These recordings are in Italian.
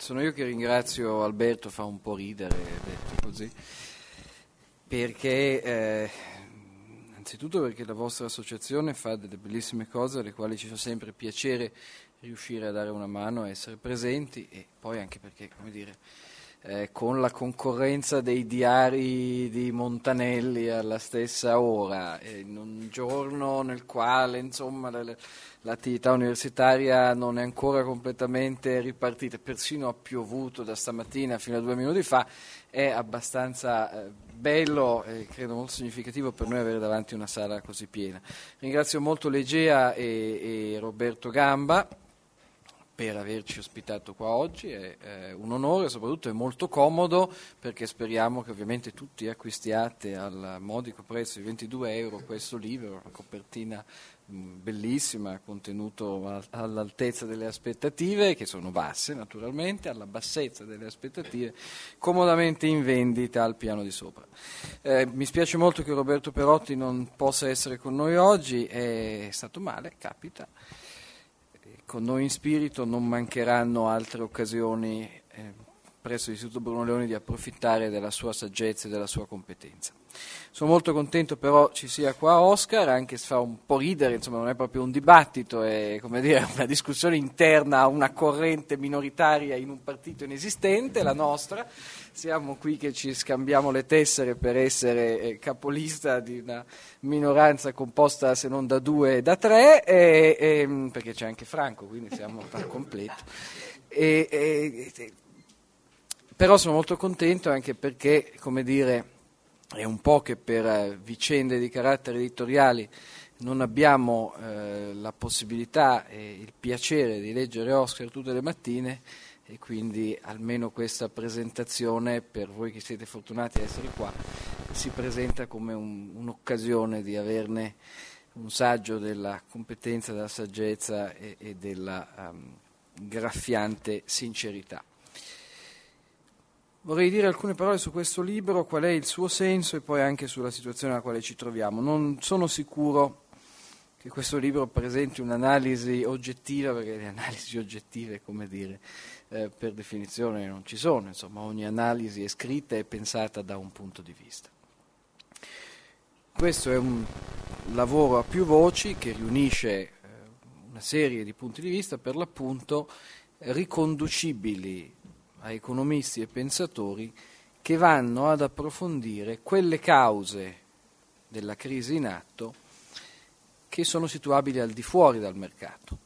sono io che ringrazio Alberto, fa un po' ridere, detto così, perché eh, innanzitutto perché la vostra associazione fa delle bellissime cose alle quali ci fa sempre piacere riuscire a dare una mano, a essere presenti e poi anche perché, come dire, eh, con la concorrenza dei diari di Montanelli alla stessa ora, in un giorno nel quale insomma, l'attività universitaria non è ancora completamente ripartita, persino ha piovuto da stamattina fino a due minuti fa, è abbastanza eh, bello e credo molto significativo per noi avere davanti una sala così piena. Ringrazio molto Legea e, e Roberto Gamba per averci ospitato qua oggi, è, è un onore, soprattutto è molto comodo perché speriamo che ovviamente tutti acquistiate al modico prezzo di 22 euro questo libro, una copertina mm, bellissima, contenuto all'altezza delle aspettative, che sono basse naturalmente, alla bassezza delle aspettative, comodamente in vendita al piano di sopra. Eh, mi spiace molto che Roberto Perotti non possa essere con noi oggi, è stato male, capita con noi in spirito non mancheranno altre occasioni eh, presso l'Istituto Bruno Leoni di approfittare della sua saggezza e della sua competenza. Sono molto contento però ci sia qua Oscar, anche se fa un po' ridere, insomma non è proprio un dibattito, è come dire, una discussione interna a una corrente minoritaria in un partito inesistente, la nostra. Siamo qui che ci scambiamo le tessere per essere eh, capolista di una minoranza composta se non da due da tre, e, e, perché c'è anche Franco, quindi siamo al completo. E, però sono molto contento anche perché, come dire, è un po' che per eh, vicende di carattere editoriali non abbiamo eh, la possibilità e il piacere di leggere Oscar tutte le mattine e quindi almeno questa presentazione, per voi che siete fortunati ad essere qua, si presenta come un, un'occasione di averne un saggio della competenza, della saggezza e, e della um, graffiante sincerità. Vorrei dire alcune parole su questo libro, qual è il suo senso e poi anche sulla situazione nella quale ci troviamo. Non sono sicuro che questo libro presenti un'analisi oggettiva, perché le analisi oggettive, come dire, eh, per definizione non ci sono, insomma ogni analisi è scritta e pensata da un punto di vista. Questo è un lavoro a più voci che riunisce eh, una serie di punti di vista per l'appunto riconducibili a economisti e pensatori che vanno ad approfondire quelle cause della crisi in atto che sono situabili al di fuori dal mercato,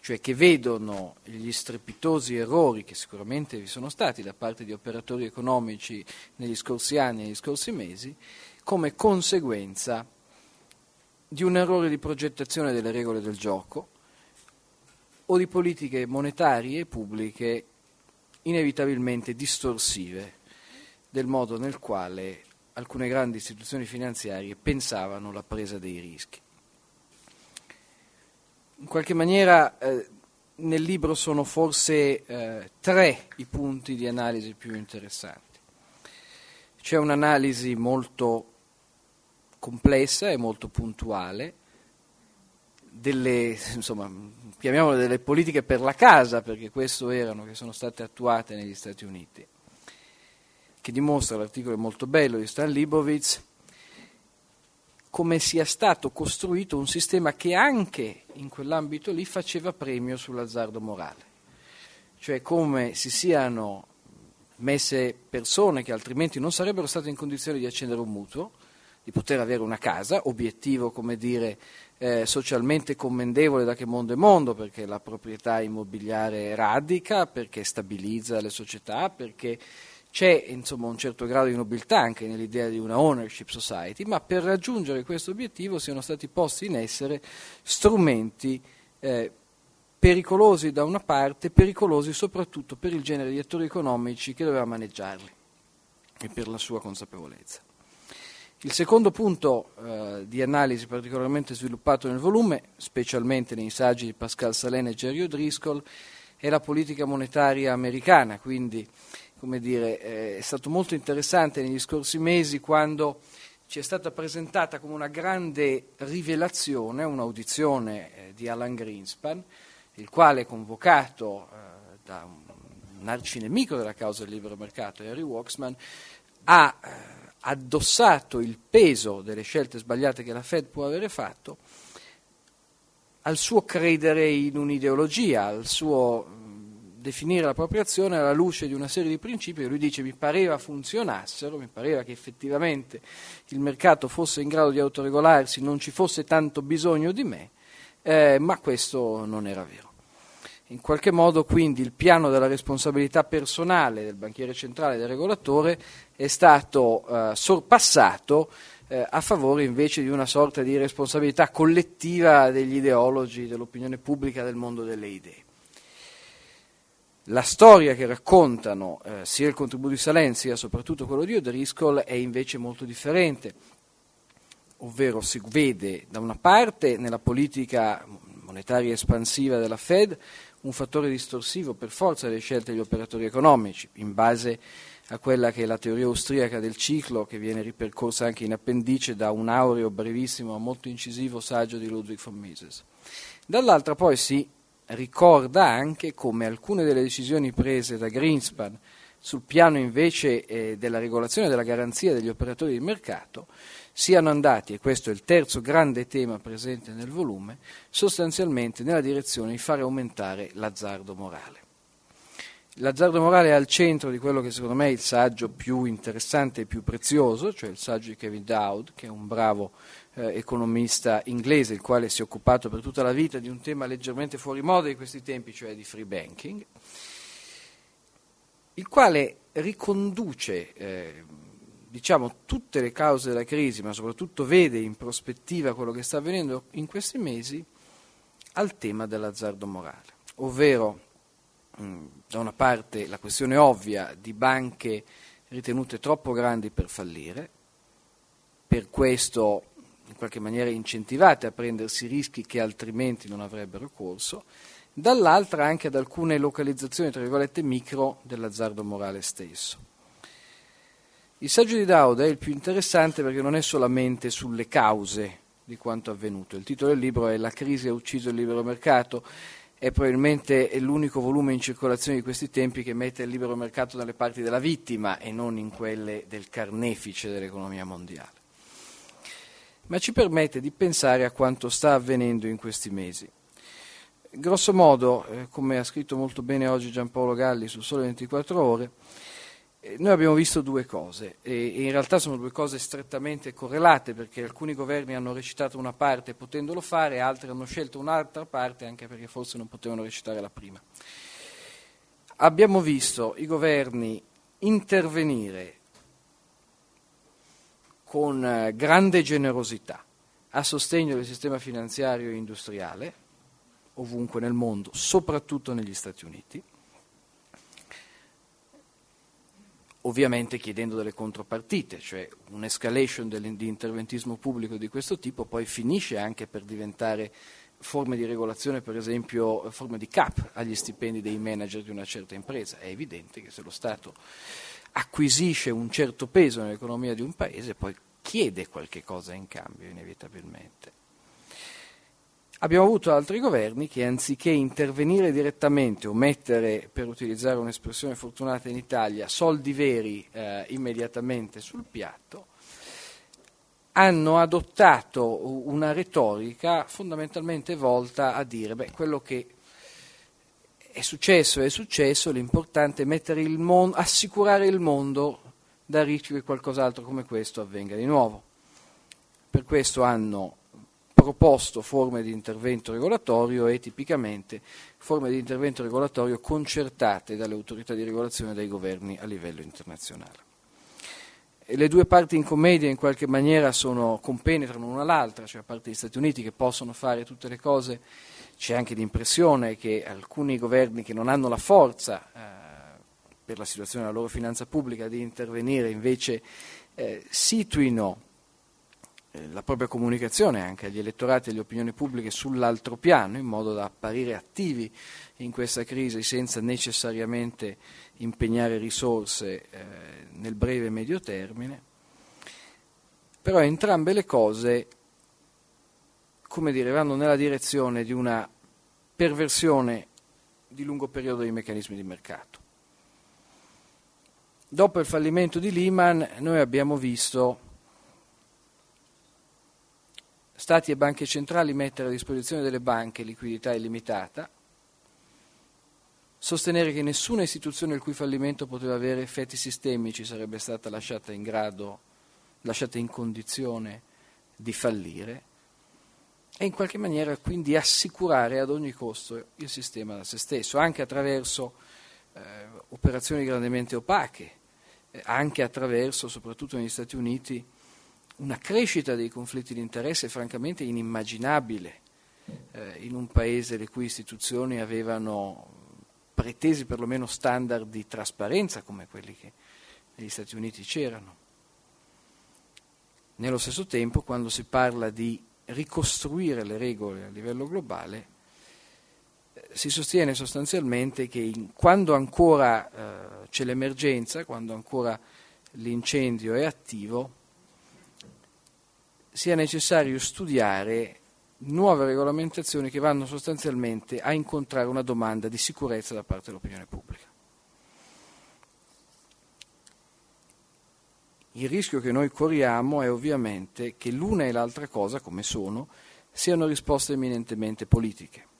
cioè che vedono gli strepitosi errori che sicuramente vi sono stati da parte di operatori economici negli scorsi anni e negli scorsi mesi come conseguenza di un errore di progettazione delle regole del gioco o di politiche monetarie e pubbliche inevitabilmente distorsive del modo nel quale alcune grandi istituzioni finanziarie pensavano la presa dei rischi. In qualche maniera eh, nel libro sono forse eh, tre i punti di analisi più interessanti. C'è un'analisi molto complessa e molto puntuale delle, insomma, chiamiamole delle politiche per la casa, perché questo erano, che sono state attuate negli Stati Uniti, che dimostra, l'articolo molto bello di Stan Libovitz, come sia stato costruito un sistema che anche in quell'ambito lì faceva premio sull'azzardo morale, cioè come si siano messe persone che altrimenti non sarebbero state in condizione di accendere un mutuo, di poter avere una casa, obiettivo come dire eh, socialmente commendevole da che mondo è mondo, perché la proprietà immobiliare radica, perché stabilizza le società, perché c'è insomma, un certo grado di nobiltà anche nell'idea di una ownership society, ma per raggiungere questo obiettivo siano stati posti in essere strumenti eh, pericolosi da una parte, pericolosi soprattutto per il genere di attori economici che doveva maneggiarli e per la sua consapevolezza. Il secondo punto eh, di analisi particolarmente sviluppato nel volume, specialmente nei saggi di Pascal Salene e Jerry O'Driscoll, è la politica monetaria americana, quindi come dire, eh, è stato molto interessante negli scorsi mesi quando ci è stata presentata come una grande rivelazione un'audizione eh, di Alan Greenspan, il quale convocato eh, da un un arcinemico della causa del libero mercato, Harry Waxman, ha eh, addossato il peso delle scelte sbagliate che la Fed può avere fatto al suo credere in un'ideologia, al suo definire la propria azione alla luce di una serie di principi che lui dice mi pareva funzionassero, mi pareva che effettivamente il mercato fosse in grado di autoregolarsi, non ci fosse tanto bisogno di me, eh, ma questo non era vero. In qualche modo quindi il piano della responsabilità personale del banchiere centrale e del regolatore è stato eh, sorpassato eh, a favore invece di una sorta di responsabilità collettiva degli ideologi, dell'opinione pubblica, del mondo delle idee. La storia che raccontano eh, sia il contributo di Salent sia soprattutto quello di O'Driscoll è invece molto differente, ovvero si vede da una parte nella politica monetaria espansiva della Fed un fattore distorsivo per forza delle scelte degli operatori economici, in base a quella che è la teoria austriaca del ciclo, che viene ripercorsa anche in appendice da un aureo brevissimo ma molto incisivo saggio di Ludwig von Mises. Dall'altra poi si ricorda anche come alcune delle decisioni prese da Greenspan sul piano invece eh, della regolazione e della garanzia degli operatori di mercato siano andati, e questo è il terzo grande tema presente nel volume, sostanzialmente nella direzione di fare aumentare l'azzardo morale. L'azzardo morale è al centro di quello che secondo me è il saggio più interessante e più prezioso, cioè il saggio di Kevin Dowd, che è un bravo eh, economista inglese, il quale si è occupato per tutta la vita di un tema leggermente fuori moda di questi tempi, cioè di free banking, il quale riconduce eh, diciamo, tutte le cause della crisi, ma soprattutto vede in prospettiva quello che sta avvenendo in questi mesi al tema dell'azzardo morale, ovvero mh, da una parte la questione ovvia di banche ritenute troppo grandi per fallire, per questo in qualche maniera incentivate a prendersi rischi che altrimenti non avrebbero corso, dall'altra anche ad alcune localizzazioni, tra virgolette, micro dell'azzardo morale stesso. Il saggio di Dauda è il più interessante perché non è solamente sulle cause di quanto avvenuto. Il titolo del libro è La crisi ha ucciso il libero mercato. È probabilmente l'unico volume in circolazione di questi tempi che mette il libero mercato dalle parti della vittima e non in quelle del carnefice dell'economia mondiale. Ma ci permette di pensare a quanto sta avvenendo in questi mesi. Grosso modo, eh, come ha scritto molto bene oggi Giampaolo Galli su Sole 24 Ore, eh, noi abbiamo visto due cose e in realtà sono due cose strettamente correlate perché alcuni governi hanno recitato una parte potendolo fare, altri hanno scelto un'altra parte anche perché forse non potevano recitare la prima. Abbiamo visto i governi intervenire con eh, grande generosità a sostegno del sistema finanziario e industriale ovunque nel mondo, soprattutto negli Stati Uniti ovviamente chiedendo delle contropartite, cioè un'escalation di interventismo pubblico di questo tipo poi finisce anche per diventare forme di regolazione, per esempio forme di cap agli stipendi dei manager di una certa impresa. È evidente che se lo Stato acquisisce un certo peso nell'economia di un paese, poi chiede qualche cosa in cambio, inevitabilmente. Abbiamo avuto altri governi che anziché intervenire direttamente o mettere, per utilizzare un'espressione fortunata in Italia, soldi veri eh, immediatamente sul piatto, hanno adottato una retorica fondamentalmente volta a dire beh, quello che è successo è successo, l'importante è il mon- assicurare il mondo dal rischio che qualcos'altro come questo avvenga di nuovo. Per questo hanno proposto forme di intervento regolatorio e tipicamente forme di intervento regolatorio concertate dalle autorità di regolazione e dai governi a livello internazionale. E le due parti in commedia in qualche maniera sono, compenetrano una l'altra, cioè a parte gli Stati Uniti che possono fare tutte le cose, c'è anche l'impressione che alcuni governi che non hanno la forza eh, per la situazione della loro finanza pubblica di intervenire invece eh, situino la propria comunicazione anche agli elettorati e alle opinioni pubbliche sull'altro piano, in modo da apparire attivi in questa crisi senza necessariamente impegnare risorse eh, nel breve e medio termine. Però entrambe le cose, come dire, vanno nella direzione di una perversione di lungo periodo dei meccanismi di mercato. dopo il fallimento di Lehman noi abbiamo visto Stati e banche centrali mettere a disposizione delle banche liquidità illimitata, sostenere che nessuna istituzione il cui fallimento poteva avere effetti sistemici sarebbe stata lasciata in grado, lasciata in condizione di fallire e in qualche maniera quindi assicurare ad ogni costo il sistema da se stesso, anche attraverso eh, operazioni grandemente opache, eh, anche attraverso, soprattutto negli Stati Uniti, una crescita dei conflitti di interesse francamente inimmaginabile eh, in un paese le cui istituzioni avevano pretesi perlomeno standard di trasparenza come quelli che negli Stati Uniti c'erano. Nello stesso tempo, quando si parla di ricostruire le regole a livello globale, eh, si sostiene sostanzialmente che in, quando ancora eh, c'è l'emergenza, quando ancora l'incendio è attivo, sia necessario studiare nuove regolamentazioni che vanno sostanzialmente a incontrare una domanda di sicurezza da parte dell'opinione pubblica. Il rischio che noi corriamo è ovviamente che l'una e l'altra cosa, come sono, siano risposte eminentemente politiche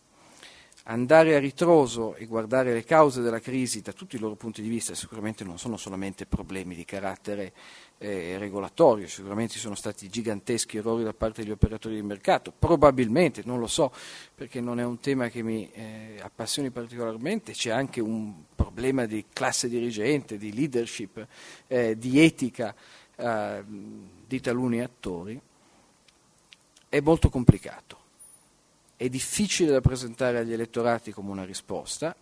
andare a ritroso e guardare le cause della crisi da tutti i loro punti di vista sicuramente non sono solamente problemi di carattere eh, regolatorio, sicuramente ci sono stati giganteschi errori da parte degli operatori di mercato, probabilmente, non lo so perché non è un tema che mi eh, appassioni particolarmente, c'è anche un problema di classe dirigente, di leadership, eh, di etica eh, di taluni attori, è molto complicato è difficile da presentare agli elettorati come una risposta,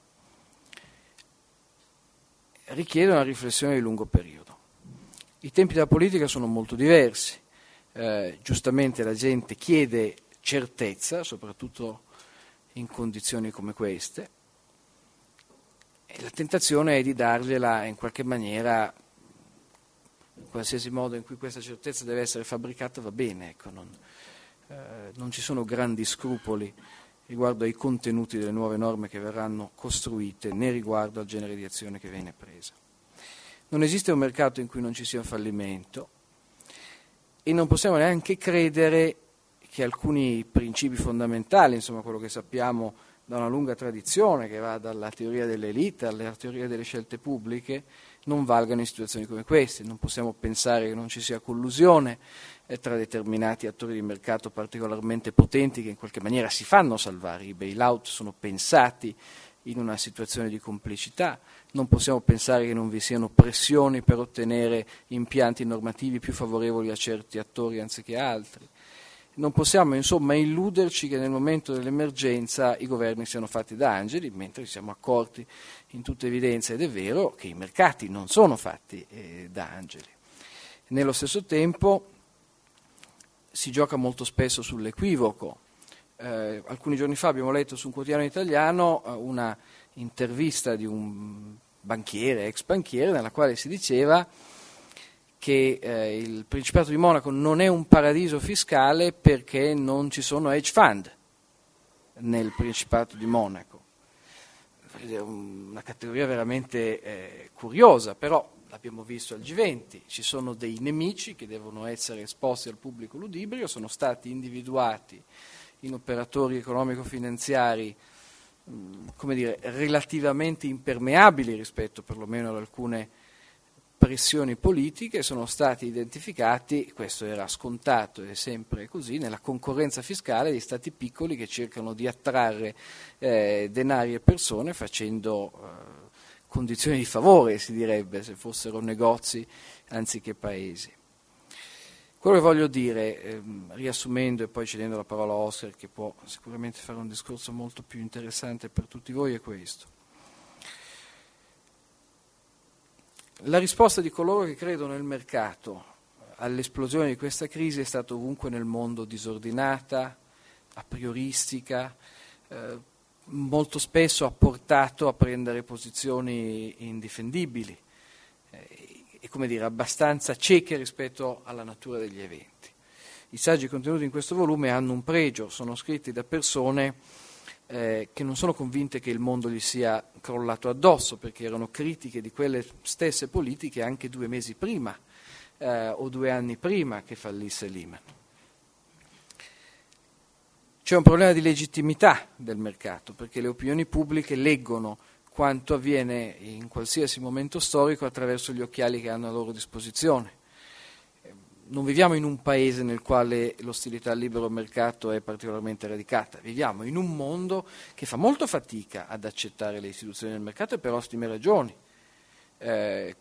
richiede una riflessione di lungo periodo. I tempi della politica sono molto diversi, eh, giustamente la gente chiede certezza, soprattutto in condizioni come queste, e la tentazione è di dargliela in qualche maniera, in qualsiasi modo in cui questa certezza deve essere fabbricata va bene, ecco, non, eh, non ci sono grandi scrupoli riguardo ai contenuti delle nuove norme che verranno costruite né riguardo al genere di azione che viene presa. Non esiste un mercato in cui non ci sia fallimento e non possiamo neanche credere che alcuni principi fondamentali, insomma quello che sappiamo da una lunga tradizione che va dalla teoria dell'elite alla teoria delle scelte pubbliche, non valgano in situazioni come queste. Non possiamo pensare che non ci sia collusione eh, tra determinati attori di mercato particolarmente potenti che in qualche maniera si fanno salvare. I bailout sono pensati in una situazione di complicità. Non possiamo pensare che non vi siano pressioni per ottenere impianti normativi più favorevoli a certi attori anziché altri. Non possiamo insomma illuderci che nel momento dell'emergenza i governi siano fatti da angeli, mentre siamo accorti in tutta evidenza, ed è vero, che i mercati non sono fatti eh, da angeli. Nello stesso tempo si gioca molto spesso sull'equivoco. Eh, alcuni giorni fa abbiamo letto su un quotidiano italiano eh, una intervista di un banchiere, ex banchiere, nella quale si diceva che eh, il Principato di Monaco non è un paradiso fiscale perché non ci sono hedge fund nel Principato di Monaco. È una categoria veramente eh, curiosa, però l'abbiamo visto al G20, ci sono dei nemici che devono essere esposti al pubblico ludibrio, sono stati individuati in operatori economico-finanziari come dire, relativamente impermeabili rispetto perlomeno ad alcune pressioni politiche sono stati identificati, questo era scontato e sempre così, nella concorrenza fiscale di stati piccoli che cercano di attrarre eh, denari e persone facendo eh, condizioni di favore, si direbbe, se fossero negozi anziché paesi. Quello che voglio dire, ehm, riassumendo e poi cedendo la parola a Oscar, che può sicuramente fare un discorso molto più interessante per tutti voi, è questo. La risposta di coloro che credono nel mercato all'esplosione di questa crisi è stata ovunque nel mondo disordinata, a prioristica, eh, molto spesso ha portato a prendere posizioni indifendibili eh, e come dire, abbastanza cieche rispetto alla natura degli eventi. I saggi contenuti in questo volume hanno un pregio, sono scritti da persone eh, che non sono convinte che il mondo gli sia crollato addosso, perché erano critiche di quelle stesse politiche anche due mesi prima eh, o due anni prima che fallisse Lehman. C'è un problema di legittimità del mercato, perché le opinioni pubbliche leggono quanto avviene in qualsiasi momento storico attraverso gli occhiali che hanno a loro disposizione non viviamo in un paese nel quale l'ostilità al libero mercato è particolarmente radicata, viviamo in un mondo che fa molto fatica ad accettare le istituzioni del mercato per ottime ragioni. Eh,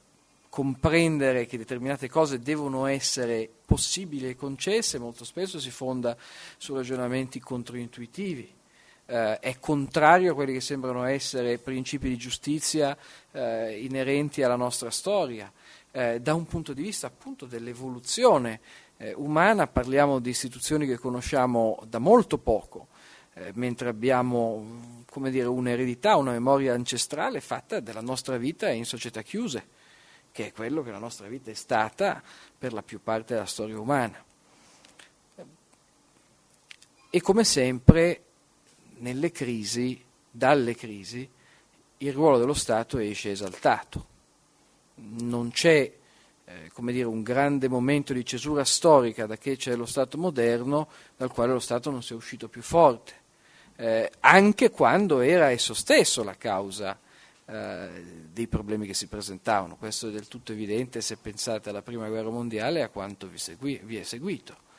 comprendere che determinate cose devono essere possibili e concesse molto spesso si fonda su ragionamenti controintuitivi. Eh, è contrario a quelli che sembrano essere principi di giustizia eh, inerenti alla nostra storia eh, da un punto di vista appunto dell'evoluzione eh, umana, parliamo di istituzioni che conosciamo da molto poco, eh, mentre abbiamo dire, un'eredità, una memoria ancestrale fatta della nostra vita in società chiuse, che è quello che la nostra vita è stata per la più parte della storia umana. E come sempre nelle crisi, dalle crisi, il ruolo dello Stato esce esaltato non c'è eh, come dire, un grande momento di cesura storica da che c'è lo Stato moderno dal quale lo Stato non sia uscito più forte, eh, anche quando era esso stesso la causa eh, dei problemi che si presentavano. Questo è del tutto evidente se pensate alla Prima Guerra Mondiale e a quanto vi, segui, vi è seguito.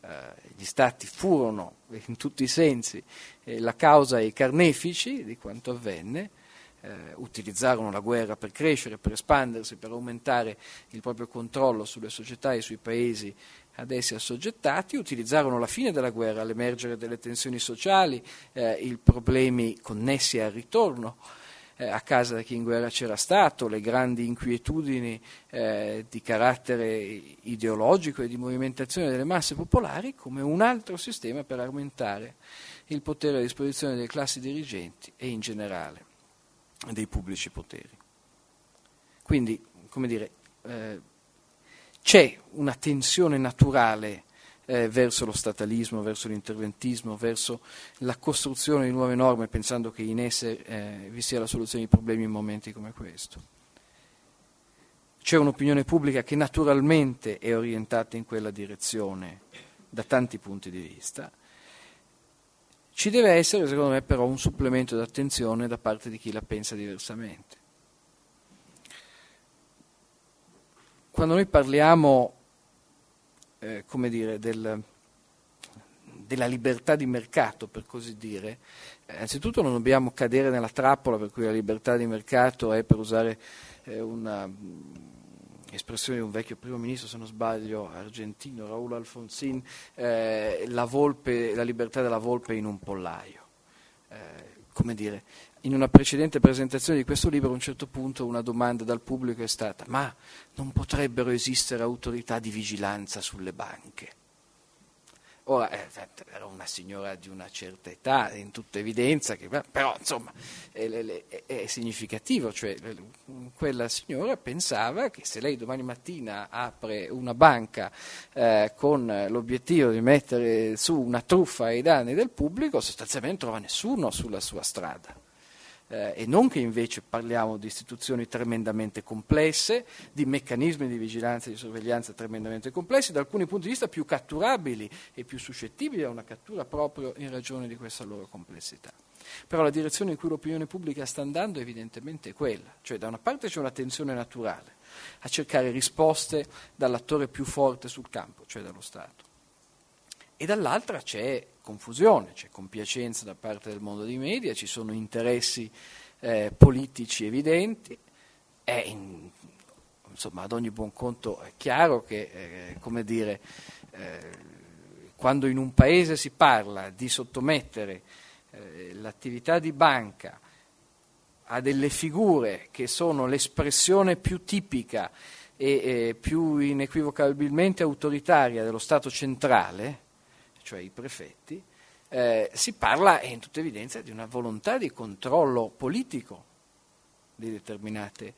Eh, gli Stati furono in tutti i sensi eh, la causa e i carnefici di quanto avvenne, eh, utilizzarono la guerra per crescere, per espandersi, per aumentare il proprio controllo sulle società e sui paesi ad essi assoggettati, utilizzarono la fine della guerra, l'emergere delle tensioni sociali, eh, i problemi connessi al ritorno eh, a casa da chi in guerra c'era stato, le grandi inquietudini eh, di carattere ideologico e di movimentazione delle masse popolari come un altro sistema per aumentare il potere a disposizione delle classi dirigenti e in generale dei pubblici poteri. Quindi, come dire, eh, c'è una tensione naturale eh, verso lo statalismo, verso l'interventismo, verso la costruzione di nuove norme, pensando che in esse eh, vi sia la soluzione dei problemi in momenti come questo. C'è un'opinione pubblica che naturalmente è orientata in quella direzione da tanti punti di vista, ci deve essere, secondo me, però un supplemento d'attenzione da parte di chi la pensa diversamente. Quando noi parliamo, eh, come dire, del, della libertà di mercato, per così dire, eh, anzitutto non dobbiamo cadere nella trappola per cui la libertà di mercato è, per usare eh, una espressione di un vecchio primo ministro, se non sbaglio, argentino, Raul Alfonsin, eh, la, volpe, la, libertà della volpe in un pollaio. Eh, come dire, in una precedente presentazione di questo libro a un certo punto una domanda dal pubblico è stata ma non potrebbero esistere autorità di vigilanza sulle banche? Ora, eh, era una signora di una certa età, in tutta evidenza, che, però insomma è, è, è significativo, cioè quella signora pensava che se lei domani mattina apre una banca eh, con l'obiettivo di mettere su una truffa ai danni del pubblico, sostanzialmente non trova nessuno sulla sua strada eh, e non che invece parliamo di istituzioni tremendamente complesse, di meccanismi di vigilanza e di sorveglianza tremendamente complessi, da alcuni punti di vista più catturabili e più suscettibili a una cattura proprio in ragione di questa loro complessità. Però la direzione in cui l'opinione pubblica sta andando è evidentemente quella, cioè da una parte c'è una tensione naturale a cercare risposte dall'attore più forte sul campo, cioè dallo Stato, e dall'altra c'è confusione, c'è compiacenza da parte del mondo dei media, ci sono interessi eh, politici evidenti, è in, insomma ad ogni buon conto è chiaro che eh, come dire, eh, quando in un paese si parla di sottomettere eh, l'attività di banca a delle figure che sono l'espressione più tipica e più inequivocabilmente autoritaria dello Stato centrale, cioè i prefetti, eh, si parla in tutta evidenza di una volontà di controllo politico di determinate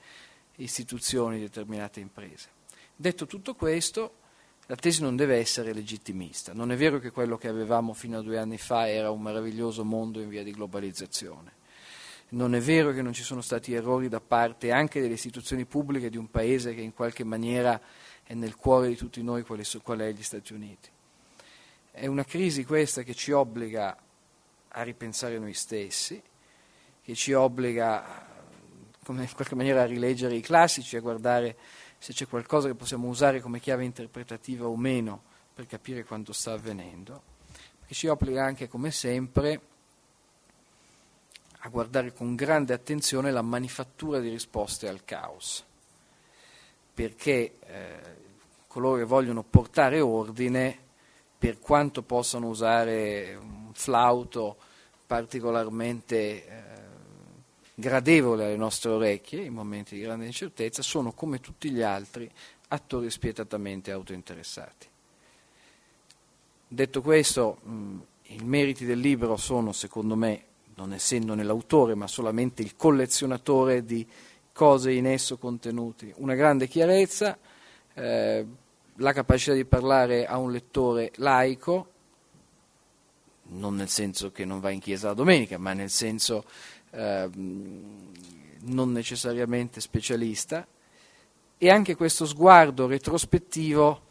istituzioni, di determinate imprese. Detto tutto questo, la tesi non deve essere legittimista. Non è vero che quello che avevamo fino a due anni fa era un meraviglioso mondo in via di globalizzazione. Non è vero che non ci sono stati errori da parte anche delle istituzioni pubbliche di un paese che in qualche maniera è nel cuore di tutti noi, qual è gli Stati Uniti. È una crisi questa che ci obbliga a ripensare noi stessi, che ci obbliga come in qualche maniera a rileggere i classici, a guardare se c'è qualcosa che possiamo usare come chiave interpretativa o meno per capire quanto sta avvenendo, che ci obbliga anche, come sempre, a guardare con grande attenzione la manifattura di risposte al caos, perché eh, coloro che vogliono portare ordine, per quanto possano usare un flauto particolarmente eh, gradevole alle nostre orecchie in momenti di grande incertezza, sono come tutti gli altri attori spietatamente autointeressati. Detto questo, mh, i meriti del libro sono, secondo me, non essendone l'autore, ma solamente il collezionatore di cose in esso contenuti, una grande chiarezza, eh, la capacità di parlare a un lettore laico, non nel senso che non va in chiesa la domenica, ma nel senso eh, non necessariamente specialista, e anche questo sguardo retrospettivo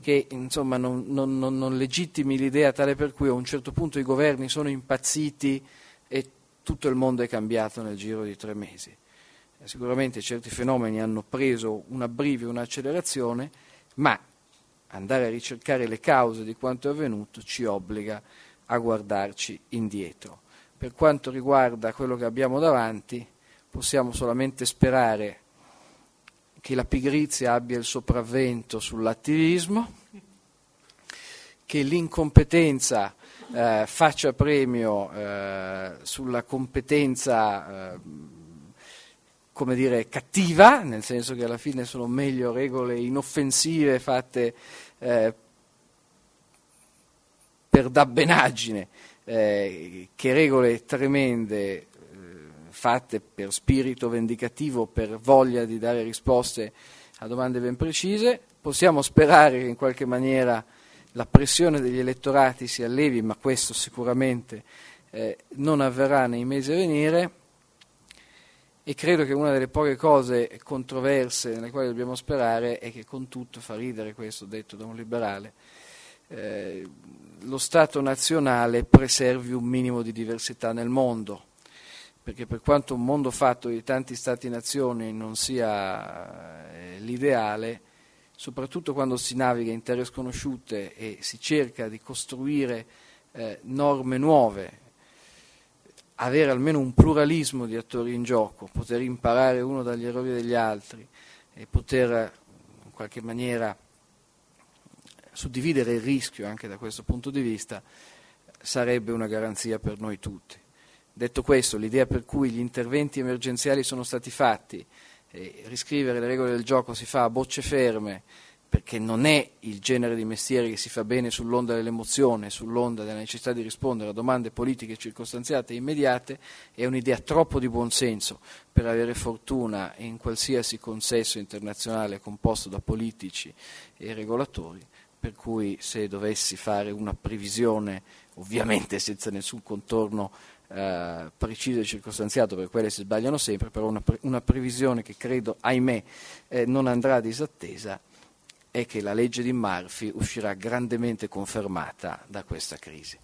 che insomma, non, non, non, legittimi l'idea tale per cui a un certo punto i governi sono impazziti e tutto il mondo è cambiato nel giro di tre mesi. Sicuramente certi fenomeni hanno preso un abbrivio, un'accelerazione, ma andare a ricercare le cause di quanto è avvenuto ci obbliga a guardarci indietro. Per quanto riguarda quello che abbiamo davanti, possiamo solamente sperare che la pigrizia abbia il sopravvento sull'attivismo, che l'incompetenza eh, faccia premio eh, sulla competenza eh, come dire, cattiva, nel senso che alla fine sono meglio regole inoffensive fatte eh, per dabbenaggine eh, che regole tremende eh, fatte per spirito vendicativo, per voglia di dare risposte a domande ben precise. Possiamo sperare che in qualche maniera la pressione degli elettorati si allevi, ma questo sicuramente eh, non avverrà nei mesi a venire e credo che una delle poche cose controverse nelle quali dobbiamo sperare è che con tutto fa ridere questo detto da un liberale. Eh, lo Stato nazionale preservi un minimo di diversità nel mondo, perché per quanto un mondo fatto di tanti Stati-nazioni non sia eh, l'ideale, soprattutto quando si naviga in terre sconosciute e si cerca di costruire eh, norme nuove, avere almeno un pluralismo di attori in gioco, poter imparare uno dagli errori degli altri e poter in qualche maniera suddividere il rischio anche da questo punto di vista sarebbe una garanzia per noi tutti. Detto questo, l'idea per cui gli interventi emergenziali sono stati fatti, e riscrivere le regole del gioco si fa a bocce ferme, perché non è il genere di mestiere che si fa bene sull'onda dell'emozione, sull'onda della necessità di rispondere a domande politiche circostanziate e immediate, è un'idea troppo di buonsenso per avere fortuna in qualsiasi consesso internazionale composto da politici e regolatori, per cui se dovessi fare una previsione, ovviamente senza nessun contorno eh, preciso e circostanziato, perché quelle si sbagliano sempre, però una, pre- una previsione che credo, ahimè, eh, non andrà disattesa, è che la legge di Murphy uscirà grandemente confermata da questa crisi.